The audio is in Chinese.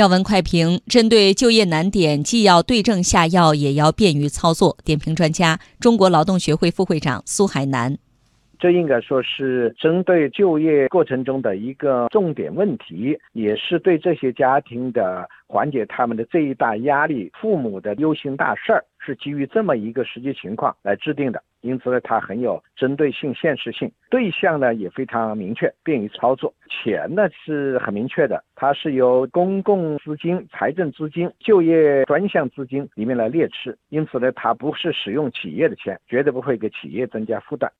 要闻快评：针对就业难点，既要对症下药，也要便于操作。点评专家，中国劳动学会副会长苏海南。这应该说是针对就业过程中的一个重点问题，也是对这些家庭的缓解他们的这一大压力、父母的忧心大事儿，是基于这么一个实际情况来制定的。因此呢，它很有针对性、现实性，对象呢也非常明确，便于操作。钱呢是很明确的，它是由公共资金、财政资金、就业专项资金里面来列支。因此呢，它不是使用企业的钱，绝对不会给企业增加负担。